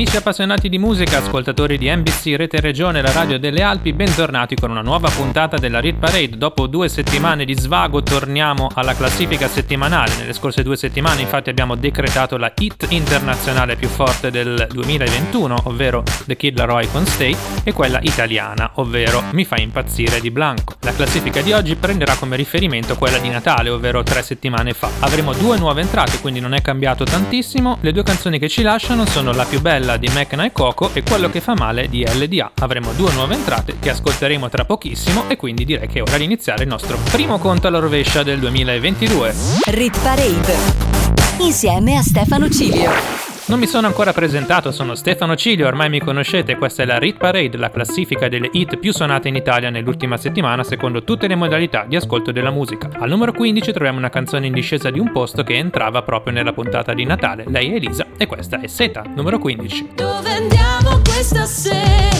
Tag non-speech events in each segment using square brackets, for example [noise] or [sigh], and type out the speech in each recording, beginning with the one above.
Amici appassionati di musica, ascoltatori di NBC Rete Regione, la radio delle Alpi, bentornati con una nuova puntata della Rit Parade. Dopo due settimane di svago torniamo alla classifica settimanale. Nelle scorse due settimane infatti abbiamo decretato la hit internazionale più forte del 2021, ovvero The Kid Laroi con Stay, e quella italiana, ovvero Mi fa impazzire di Blanco. La classifica di oggi prenderà come riferimento quella di Natale, ovvero tre settimane fa. Avremo due nuove entrate, quindi non è cambiato tantissimo. Le due canzoni che ci lasciano sono la più bella Bella di Mecna e Coco e Quello che fa male di LDA. Avremo due nuove entrate che ascolteremo tra pochissimo e quindi direi che è ora di iniziare il nostro primo conto alla rovescia del 2022. Rit Parade. Insieme a Stefano Cilio. Non mi sono ancora presentato, sono Stefano Cilio, ormai mi conoscete, questa è la Rit Parade, la classifica delle hit più suonate in Italia nell'ultima settimana secondo tutte le modalità di ascolto della musica. Al numero 15 troviamo una canzone in discesa di un posto che entrava proprio nella puntata di Natale, lei è Elisa e questa è Seta, numero 15. Dove andiamo questa sera?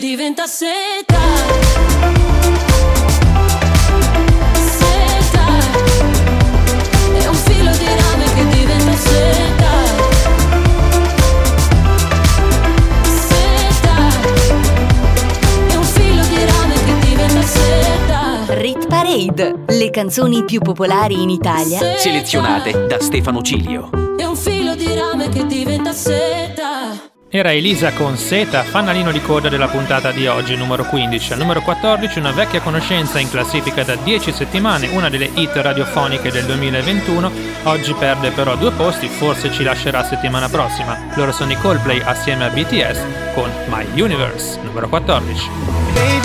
Diventa seta. Rit Parade. Le canzoni più popolari in Italia. Selezionate da Stefano Cilio. È un filo di rame che diventa seta. Era Elisa con Seta, fanalino di coda della puntata di oggi, numero 15. Al numero 14 una vecchia conoscenza in classifica da 10 settimane, una delle hit radiofoniche del 2021. Oggi perde però due posti, forse ci lascerà settimana prossima. Loro sono i Coldplay assieme a BTS con My Universe, numero 14.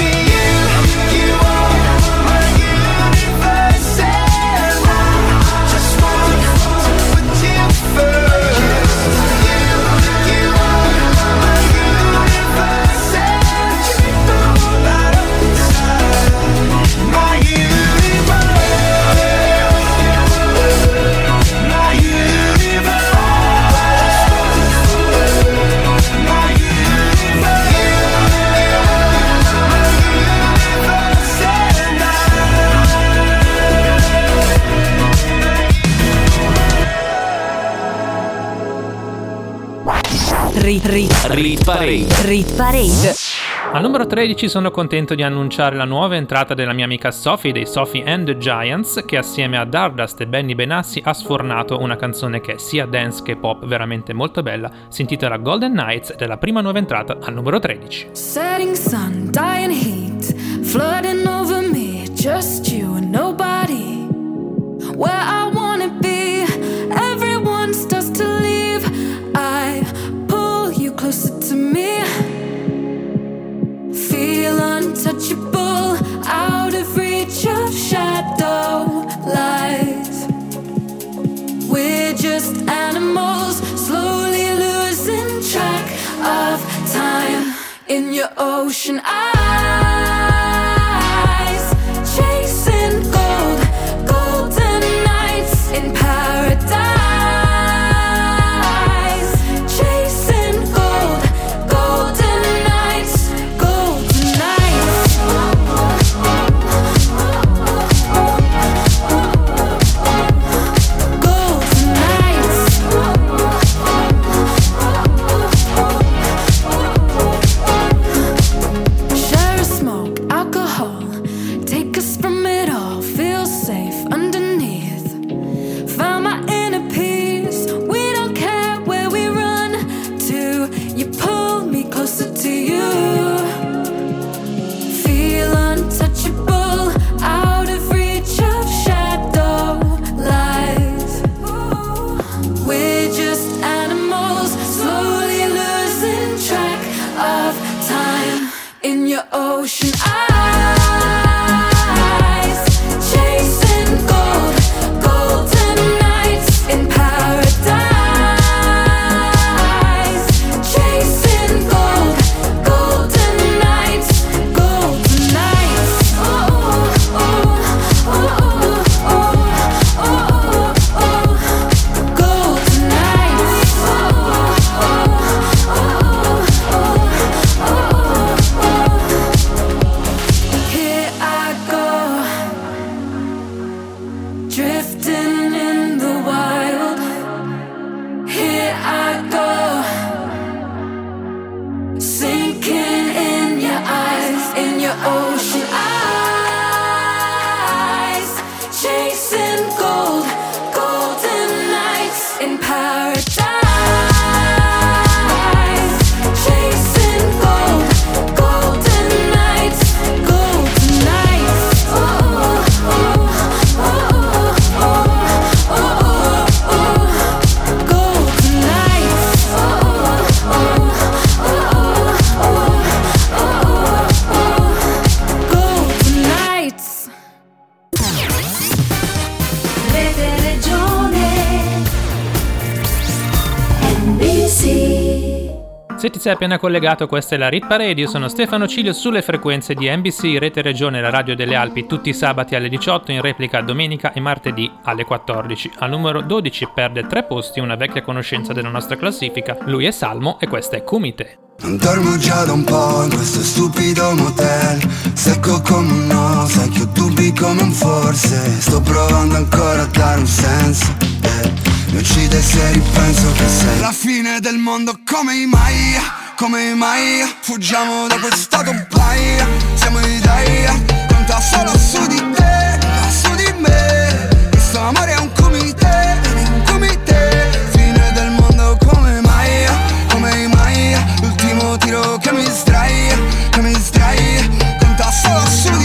Rit, Parade. Al numero 13 sono contento di annunciare la nuova entrata della mia amica Sophie dei Sophie and the Giants che assieme a Dardust e Benny Benassi ha sfornato una canzone che è sia dance che pop veramente molto bella, si intitola Golden Nights ed è la prima nuova entrata al numero 13. Setting sun, dying heat, flooding over me, just you and nobody. Where I of time in your ocean eyes. Sei appena collegato, questa è la Rit Parade, io sono Stefano Cilio sulle frequenze di NBC, Rete Regione, la radio delle Alpi, tutti i sabati alle 18, in replica domenica e martedì alle 14. Al numero 12 perde tre posti una vecchia conoscenza della nostra classifica, lui è Salmo e questa è Kumite. Non dormo già da un po' in questo stupido motel Secco come un no, sai che ho dubbi come un forse Sto provando ancora a dare un senso eh. Mi uccide se ripenso che sei la fine del mondo come mai, come mai. Fuggiamo da questo paia, siamo in idea Conta solo su di te, su di me. Questo amore è un comité, un comité. Fine del mondo come mai, come mai. Solo che mi distrai, che mi distrai Conta solo su di te,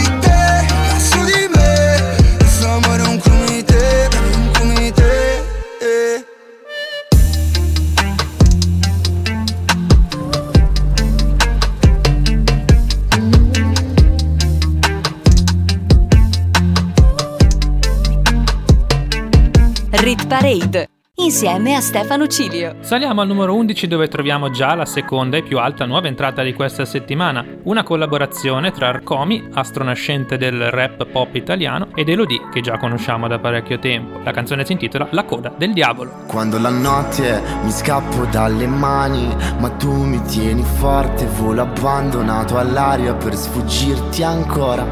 Parade insieme a Stefano Cilio. Saliamo al numero 11 dove troviamo già la seconda e più alta nuova entrata di questa settimana, una collaborazione tra Arcomi, astronascente del rap pop italiano, ed Elodie che già conosciamo da parecchio tempo. La canzone si intitola La coda del diavolo. Quando la notte mi scappo dalle mani, ma tu mi tieni forte, volo abbandonato all'aria per sfuggirti ancora.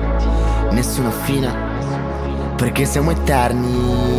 Nessuna fine, perché siamo eterni,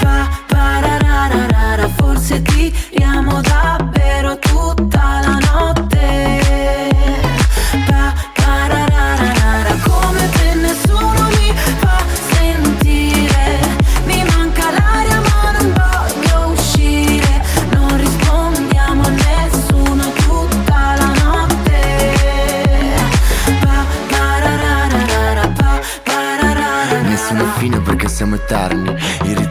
Pa, parararara, forse tiriamo davvero tutta la notte.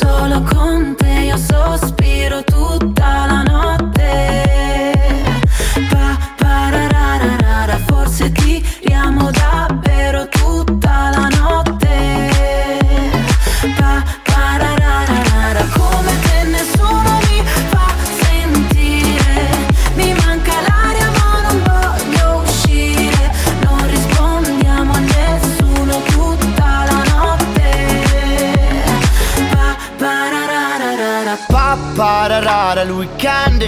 Solo con te io sospiro tutta la notte. Pa, parararara, forse tiriamo davvero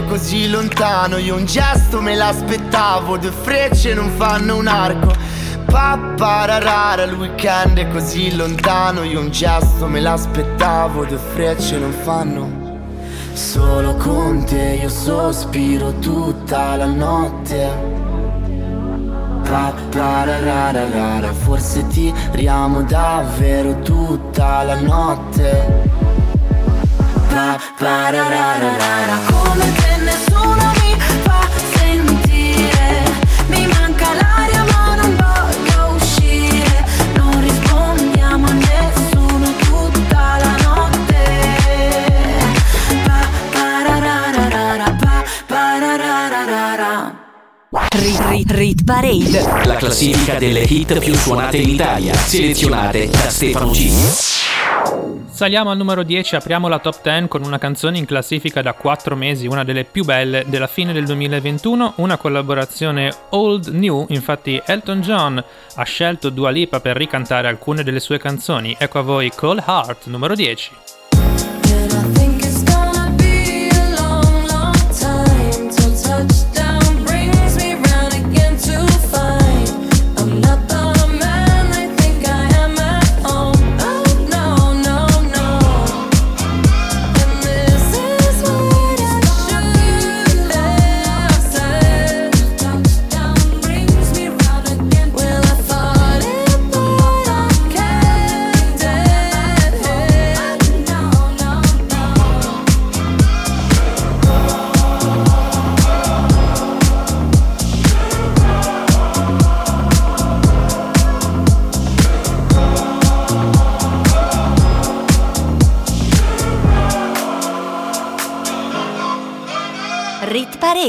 così lontano. Io un gesto me l'aspettavo, due frecce non fanno un arco. Pappararara, il weekend è così lontano. Io un gesto me l'aspettavo, due frecce non fanno. Solo con te io sospiro tutta la notte. Pappararara, forse tiriamo davvero tutta la notte Pa, parararara, come te nessuno mi fa sentire. Mi manca l'aria ma non voglio uscire. Non rispondiamo a nessuno tutta la notte. Pa, parararara, pa, parararara. Rit, rit, rit Parade. La classifica delle hit più suonate in Italia, selezionate da Stefano G. Saliamo al numero 10, apriamo la top 10 con una canzone in classifica da 4 mesi, una delle più belle della fine del 2021, una collaborazione old new, infatti Elton John ha scelto Dua Lipa per ricantare alcune delle sue canzoni. Ecco a voi Cold Heart, numero 10.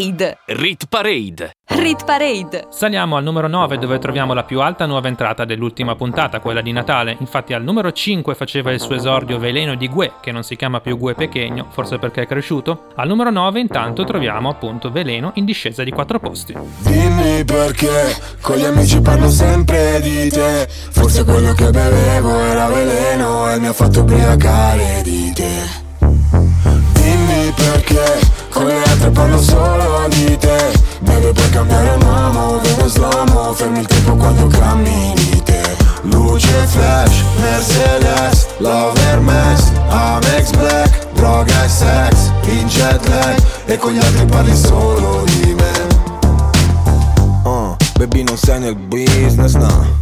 Parade. Rit Parade. Rit Parade. Saliamo al numero 9 dove troviamo la più alta nuova entrata dell'ultima puntata, quella di Natale. Infatti al numero 5 faceva il suo esordio Veleno di Gue, che non si chiama più Gue Pechegno, forse perché è cresciuto. Al numero 9 intanto troviamo appunto Veleno in discesa di 4 posti. Dimmi perché con gli amici parlo sempre di te Forse quello che bevevo era veleno e mi ha fatto ubriacare di te Dimmi perché. Con le altre parlo solo di te. Bebe puoi cambiare un uomo, vedo slomo Fermi il tempo quando cammini te. Luce flash, Mercedes Love Hermes, Amex Black Droga e sex, in jet lag. E con gli altri parli solo di me. Uh, Baby non sei nel business, no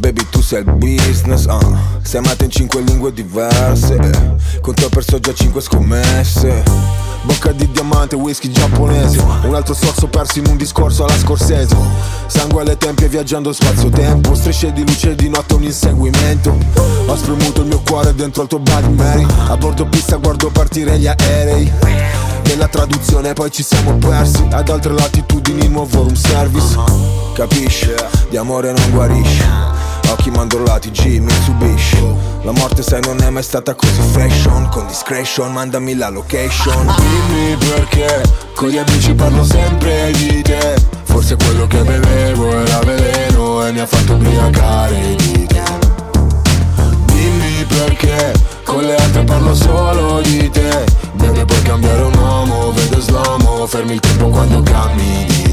Baby tu sei il business, uh. Sei amata in cinque lingue diverse Con te ho perso già cinque scommesse. Bocca di diamante, whisky giapponese. Un altro sorso perso in un discorso alla scorsese. Sangue alle tempie viaggiando spazio-tempo. Strisce di luce di notte un inseguimento. Ho spremuto il mio cuore dentro al tuo body Mary A bordo pista guardo partire gli aerei. Nella traduzione poi ci siamo persi. Ad altre latitudini nuovo room service. Capisci? Di amore non guarisce Occhi mandorlati, G, Mitsubishi La morte sai non è mai stata così fashion Con discretion, mandami la location. [laughs] Dimmi perché Con gli amici parlo sempre di te. Forse quello che bevevo era veleno E mi ha fatto ubriacare di te. Dimmi perché Con le altre parlo solo di te. Deve poi cambiare un uomo Vedo slomo Fermi il tempo quando cammini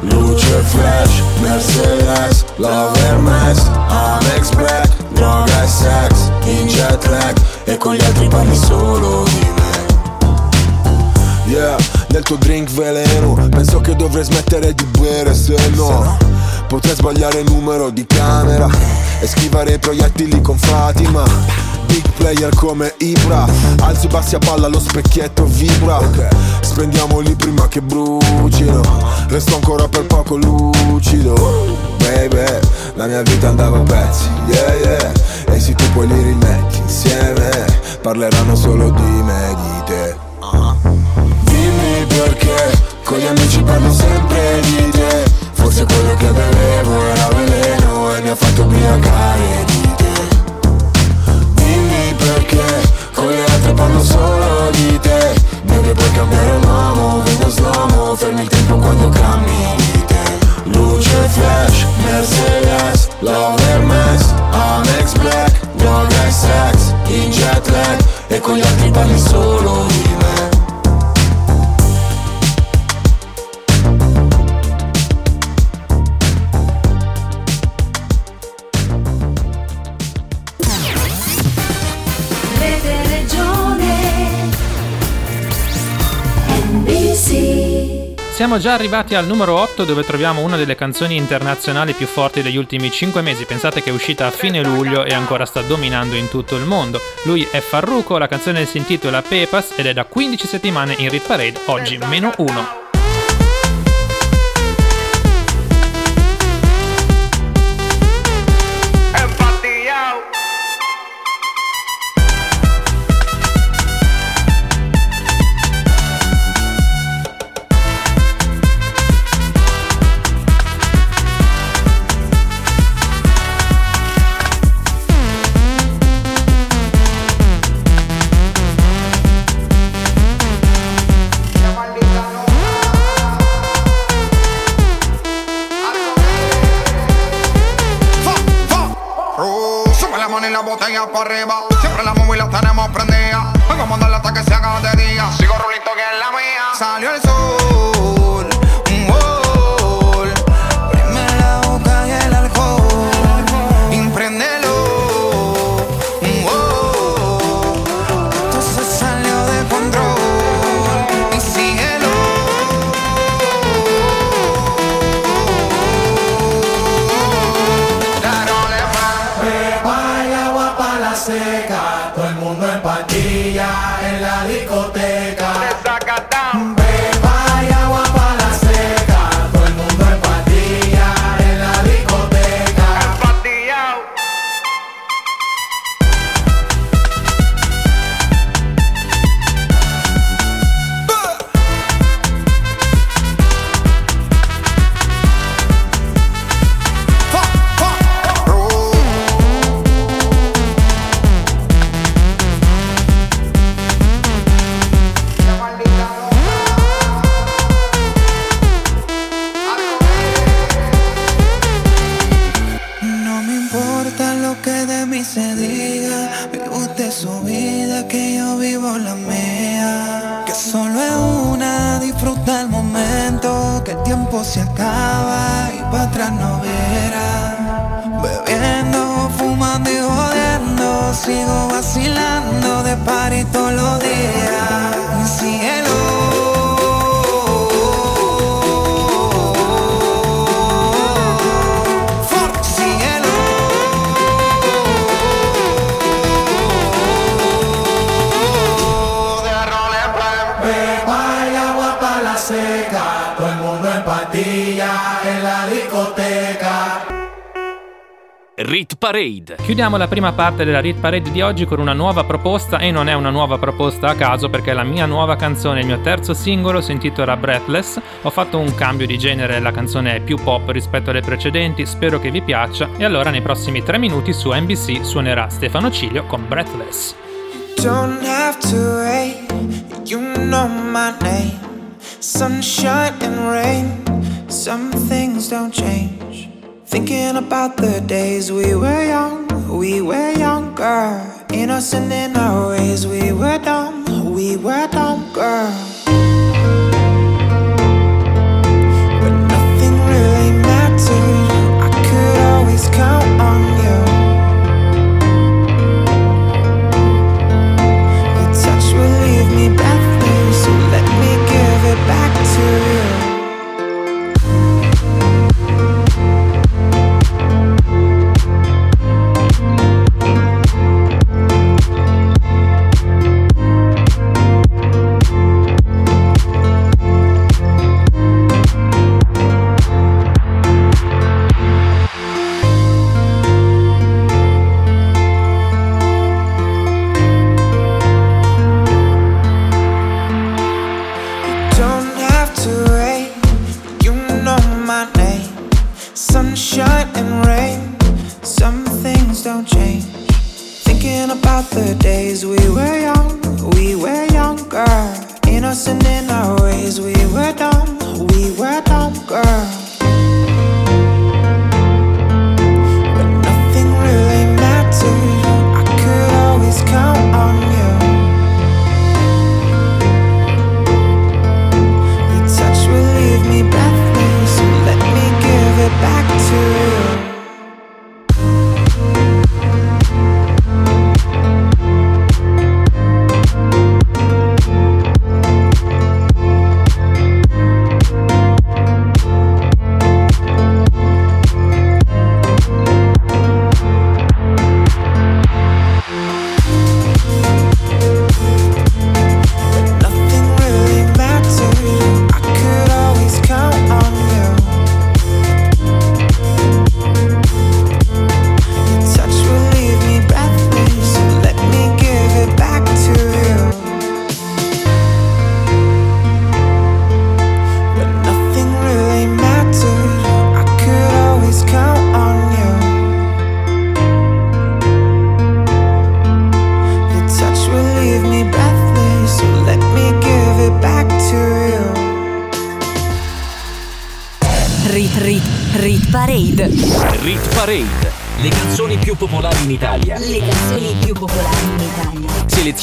Luce flash, Mercedes, Love Hermes, Amex Black Droga e sex, in jet lag E con gli altri parli solo di me Yeah, nel tuo drink veleno. Penso che dovrei smettere di bere se no Potrei sbagliare il numero di camera E schivare i proiettili con Fatima. Big player come Ibra. Alzi bassi a palla lo specchietto vibra. Spendiamoli prima che brucino. Resto ancora per poco lucido. Baby, la mia vita andava a pezzi. Yeah yeah. E se tu poi li rimetti insieme Parleranno solo di me, di te. Dimmi perché Con gli amici parlo sempre di te. Forse quello che bevevo era veleno E mi ha fatto ubriacare di te. Dimmi perché Con le altre parlo solo di te. Deve puoi cambiare un uomo Vedo slomo Fermi il tempo quando cammini te. Luce flash Mercedes Love Hermes Amex Black Droga e sex In jet lag E con gli altri parli solo di Siamo già arrivati al numero 8 dove troviamo una delle canzoni internazionali più forti degli ultimi 5 mesi. Pensate che è uscita a fine luglio e ancora sta dominando in tutto il mondo. Lui è Farruko, la canzone si intitola Pepas ed è da 15 settimane in Rit Parade, oggi meno 1. Siempre la móvil la tenemos prendida. Vengo a mandarla hasta que se haga de día. Sigo rulito que es la mía. Salió el sol. Vive usted su vida, que yo vivo la mía. Que solo es una, disfruta el momento, que el tiempo se acaba y para atrás no verá. Bebiendo, fumando y jodiendo, sigo vacilando de par y todos los días. Cielo. Rit Parade. Chiudiamo la prima parte della Rit Parade di oggi con una nuova proposta e non è una nuova proposta a caso perché è la mia nuova canzone, il mio terzo singolo si intitola Breathless. Ho fatto un cambio di genere, la canzone è più pop rispetto alle precedenti, spero che vi piaccia e allora nei prossimi tre minuti su NBC suonerà Stefano Cilio con Breathless. Don't have to wait, you know my name. Sunshine and rain, some things don't change. Thinking about the days we were young, we were younger. Innocent in our ways, we were dumb, we were dumb, girl.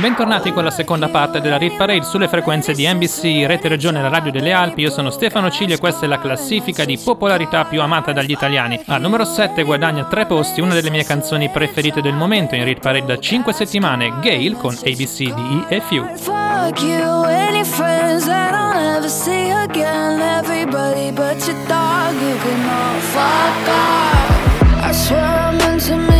Bentornati con la seconda parte della Rit Parade sulle frequenze di NBC, Rete Regione, la radio delle Alpi. Io sono Stefano Ciglio e questa è la classifica di popolarità più amata dagli italiani. Al numero 7 guadagna tre posti una delle mie canzoni preferite del momento in Rit Parade da 5 settimane, Gale con ABCDE e Few. Fuck. I swear I meant mean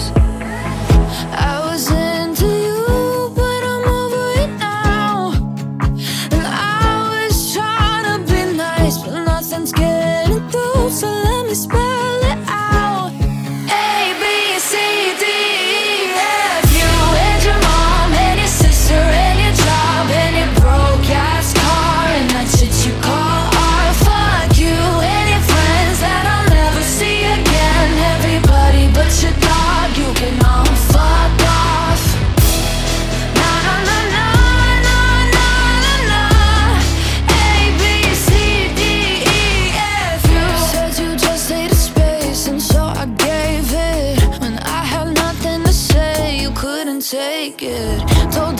take it. Told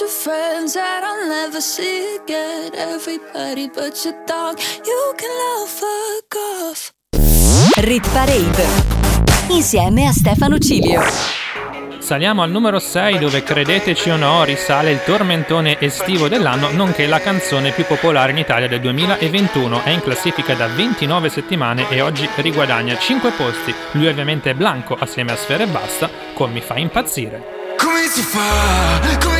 and your friends that I'll never see again. Everybody but your dog, you can all fuck off. Rit Parade insieme a Stefano Cilio. Saliamo al numero 6 dove credeteci o no risale il tormentone estivo dell'anno nonché la canzone più popolare in Italia del 2021. È in classifica da 29 settimane e oggi riguadagna 5 posti. Lui ovviamente è Blanco assieme a Sfera e Basta con Mi fa impazzire. Come si fa, come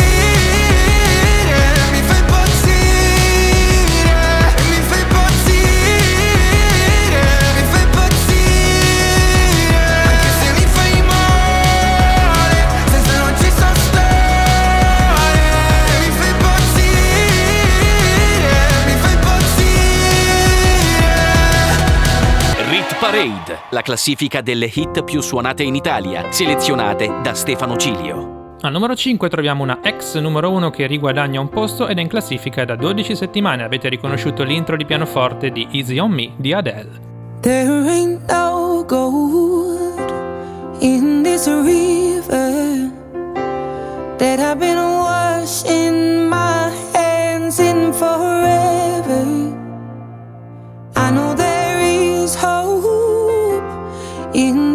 Parade, la classifica delle hit più suonate in Italia, selezionate da Stefano Cilio. Al numero 5 troviamo una ex numero 1 che riguadagna un posto ed è in classifica da 12 settimane. Avete riconosciuto l'intro di pianoforte di Easy on Me di Adele. There ain't no gold in this river that I've been washing my hands in forever. I know there is hope in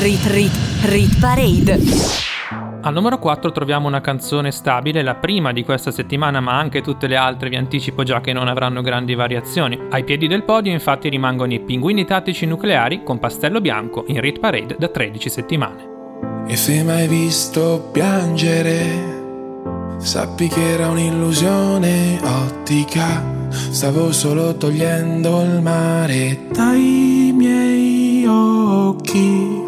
Rit Rit Rit Parade. Al numero 4 troviamo una canzone stabile, la prima di questa settimana, ma anche tutte le altre vi anticipo già che non avranno grandi variazioni. Ai piedi del podio infatti rimangono i pinguini tattici nucleari con pastello bianco in Rit Parade da 13 settimane. E se mai visto piangere, sappi che era un'illusione ottica. Stavo solo togliendo il mare dai miei occhi.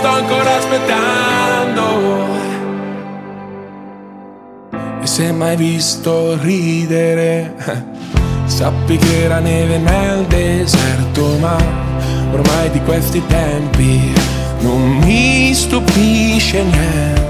sto ancora aspettando. E se mai visto ridere, [laughs] sappi che era neve nel deserto, ma ormai di questi tempi non mi stupisce niente.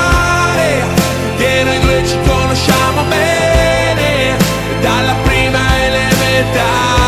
elementare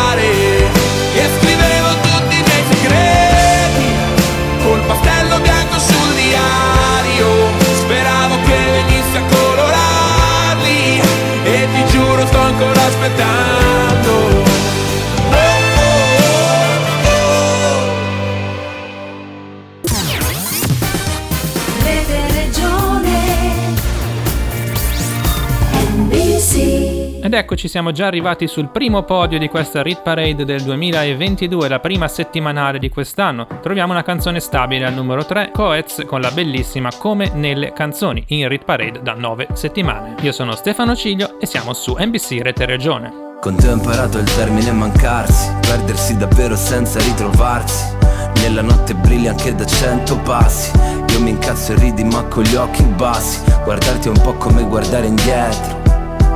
Ed eccoci, siamo già arrivati sul primo podio di questa Rit Parade del 2022, la prima settimanale di quest'anno. Troviamo una canzone stabile al numero 3, Coez con la bellissima Come nelle canzoni, in Rit Parade da 9 settimane. Io sono Stefano Ciglio e siamo su NBC Rete Regione. Con te ho imparato il termine mancarsi, perdersi davvero senza ritrovarsi. Nella notte brilli anche da cento passi. Io mi incazzo e ridi ma con gli occhi bassi. Guardarti è un po' come guardare indietro.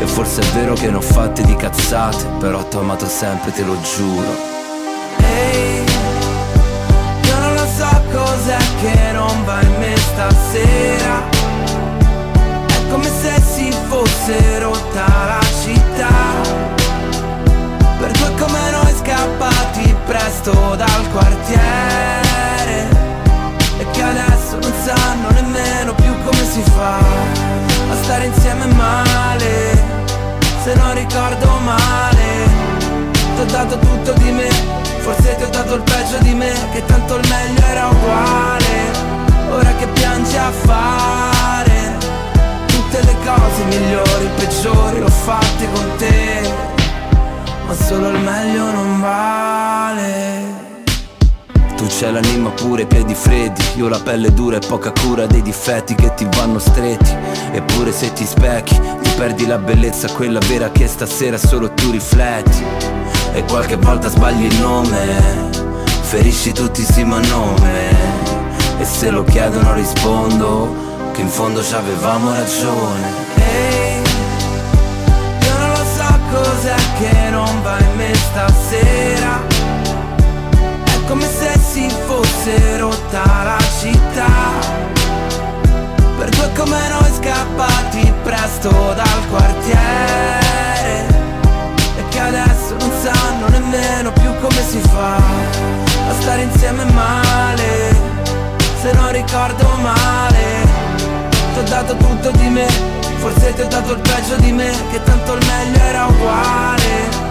e forse è vero che ne ho fatte di cazzate Però t'ho amato sempre, te lo giuro. Ehi, io non lo so cos'è che non va in me stasera. È come se si fosse rotta la città. Per due come noi scappati presto dal quartiere dato tutto di me. Forse ti ho dato il peggio di me Che tanto il meglio era uguale. Ora che piangi a fare Tutte le cose migliori, peggiori L'ho fatte con te. Ma solo il meglio non vale. Tu c'è l'anima pure, i piedi freddi. Io la pelle dura e poca cura dei difetti che ti vanno stretti. Eppure se ti specchi, ti perdi la bellezza, quella vera che stasera solo tu rifletti. E qualche volta sbagli il nome. Ferisci tutti sì ma nome. E se lo chiedono rispondo Che in fondo ci avevamo ragione. Ehi, io non lo so cos'è che non va in me stasera. È come se si fosse rotta la città. Per due come noi scappati presto dal quartiere adesso non sanno nemmeno più come si fa a stare insieme male. Se non ricordo male Ti ho dato tutto di me. Forse ti ho dato il peggio di me Che tanto il meglio era uguale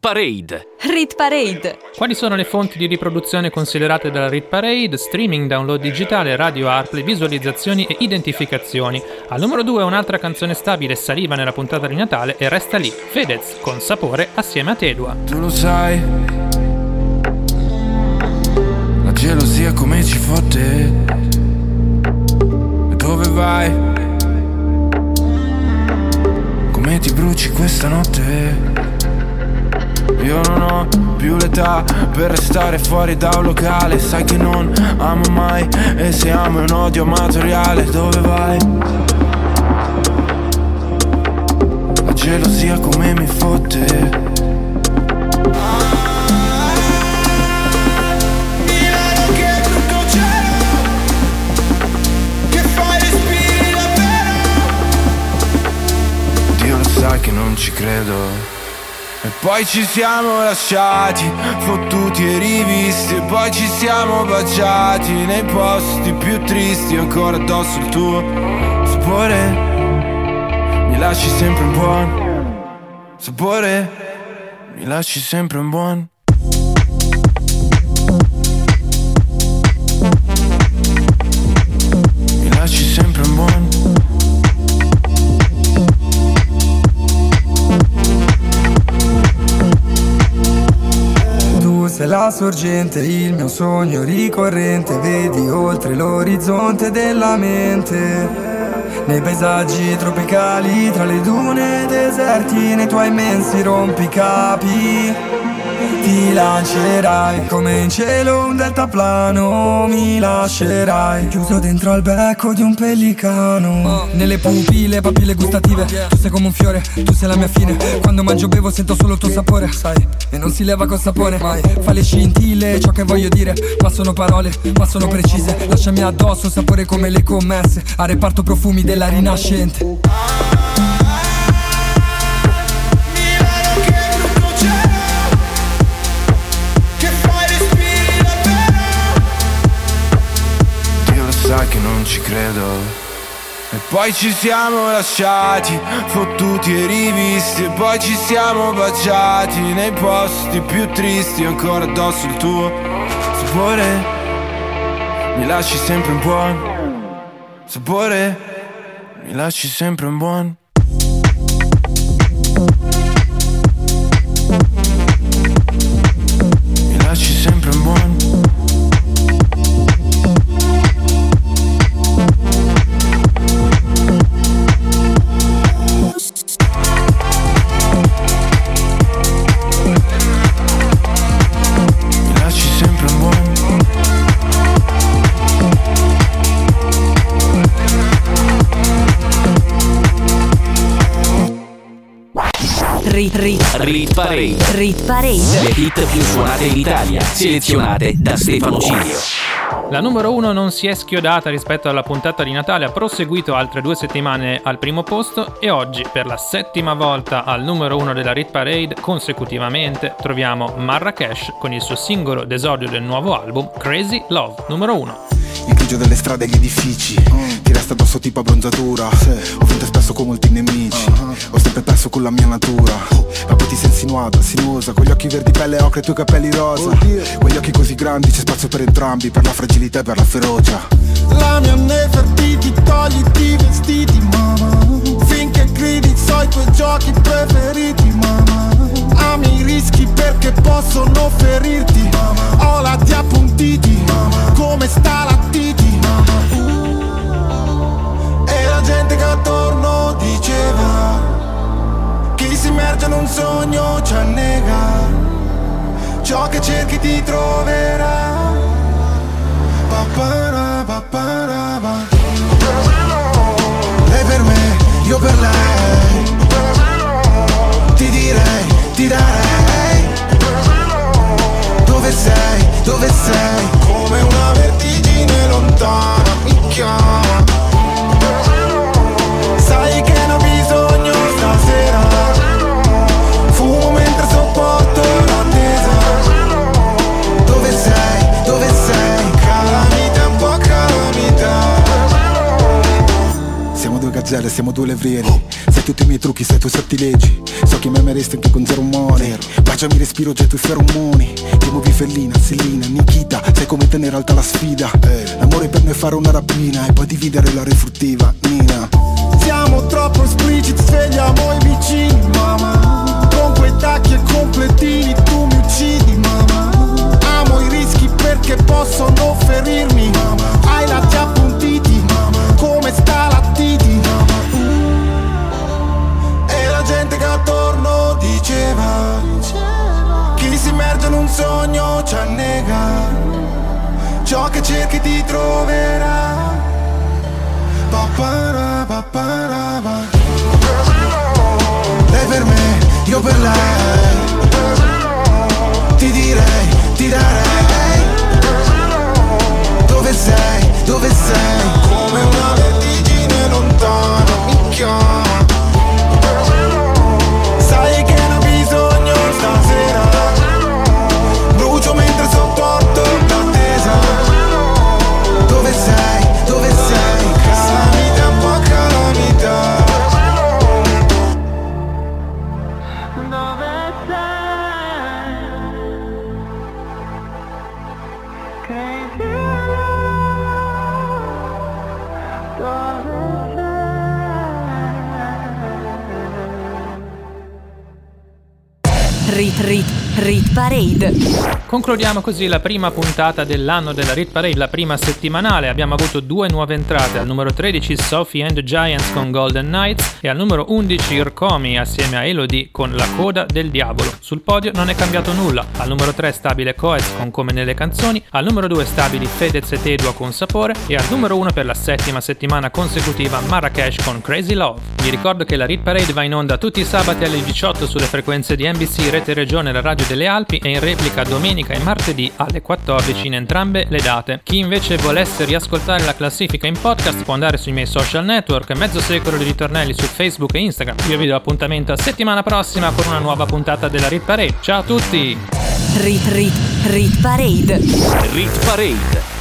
Parade Rit Parade Quali sono le fonti di riproduzione considerate dalla Rit Parade? Streaming, download digitale, radio AirPlay, visualizzazioni e identificazioni. Al numero 2 un'altra canzone stabile saliva nella puntata di Natale e resta lì, Fedez, con sapore assieme a Tedua. Tu lo sai gelosia come ci fotte E dove vai? Come ti bruci questa notte? Io non ho più l'età per restare fuori da un locale Sai che non amo mai e se amo è un odio amatoriale Dove vai? La gelosia come mi fotte che non ci credo. E poi ci siamo lasciati, fottuti e rivisti, e poi ci siamo baciati nei posti più tristi, ancora addosso il tuo sapore. Mi lasci sempre un buon sapore, mi lasci sempre un buon sei la sorgente, il mio sogno ricorrente, vedi oltre l'orizzonte della mente. Nei paesaggi tropicali, tra le dune deserti, nei tuoi immensi rompicapi. Ti lancerai come in cielo un deltaplano Mi lascerai chiuso dentro al becco di un pellicano. Nelle pupille, papille gustative Tu sei come un fiore, tu sei la mia fine. Quando mangio bevo sento solo il tuo sapore Sai, e non si leva col sapone Mai, fa le scintille, ciò che voglio dire Ma sono parole, ma sono precise. Lasciami addosso sapore come le commesse A reparto profumi della rinascente credo. E poi ci siamo lasciati, fottuti e rivisti, e poi ci siamo baciati nei posti più tristi, ancora addosso il tuo sapore. Mi lasci sempre un buon sapore, mi lasci sempre un buon Rit, rit, Rit Parade. rit parade. Le hit più suonate in Italia, selezionate da Stefano Cilio. La numero 1 non si è schiodata rispetto alla puntata di Natale, ha proseguito altre due settimane al primo posto e oggi per la settima volta al numero 1 della Rit Parade consecutivamente troviamo Marrakesh con il suo singolo d'esordio del nuovo album Crazy Love numero 1. Grigio delle strade e gli edifici Ti resta addosso tipo abbronzatura. Ho vinto spesso con molti nemici. Ho sempre perso con la mia natura. Ma poi ti sei insinuata, sinuosa Con gli occhi verdi pelle ocre e i tuoi capelli rosa. Con gli occhi così grandi c'è spazio per entrambi Per la fragilità e per la ferocia. La mia Nefertiti, togliti i vestiti, mamma Finché gridi so i tuoi giochi preferiti, mamma Ami i rischi perché possono ferirti Ho la ti appuntiti, come sta la titi E la gente che attorno diceva Chi si immerge in un sogno ci annega. Ciò che cerchi ti troverà. Papara, papara, pa. Lei per me, io per lei. Ti direi, ti darei. Dove sei, dove sei Sai che ne ho bisogno stasera. Fumo mentre sopporto l'attesa. Dove sei, dove sei? Calamita, un po' calamita. Siamo due gazzelle, siamo due levrieri Sai tutti i miei trucchi, sai i tuoi sortilegi So che mi ameresti anche con zero money Baciami respiro, getto i feromoni. Ti muovi fellina, Selina, Nikita. Sai come tenere alta la sfida. L'amore per noi è fare una rapina E poi dividere la refruttiva, Nina. Siamo troppo espliciti, svegliamo i vicini, mamma Con quei tacchi e completini tu mi uccidi, mamma Amo i rischi perché possono ferirmi, mamma Hai lati appuntiti, mamma Come sta la titi, gente che attorno diceva Chi si immerge in un sogno ci annega. Ciò che cerchi ti troverà. Papara, papara, pa. Lei per me, io per lei. Ti direi, ti darei. Dove sei, dove sei rit parade. Concludiamo così la prima puntata dell'anno della Rit Parade, la prima settimanale. Abbiamo avuto due nuove entrate, al numero 13 Sophie and the Giants con Golden Knights e al numero 11 Irkomi assieme a Elodie con La coda del diavolo. Sul podio non è cambiato nulla, al numero 3 stabile Coez con Come nelle canzoni, al numero 2 stabili Fedez e Tedua con Sapore e al numero 1 per la settima settimana consecutiva Marrakesh con Crazy Love. Vi ricordo che la Rit Parade va in onda tutti i sabati alle 18 sulle frequenze di NBC Rete Regione la radio delle Alpi e in replica domenica e martedì alle 14 in entrambe le date. Chi invece volesse riascoltare la classifica in podcast può andare sui miei social network, mezzo secolo di ritornelli su Facebook e Instagram. Io vi do appuntamento a settimana prossima con una nuova puntata della Rit Parade. Ciao a tutti! Rit, rit, rit parade. Rit Parade.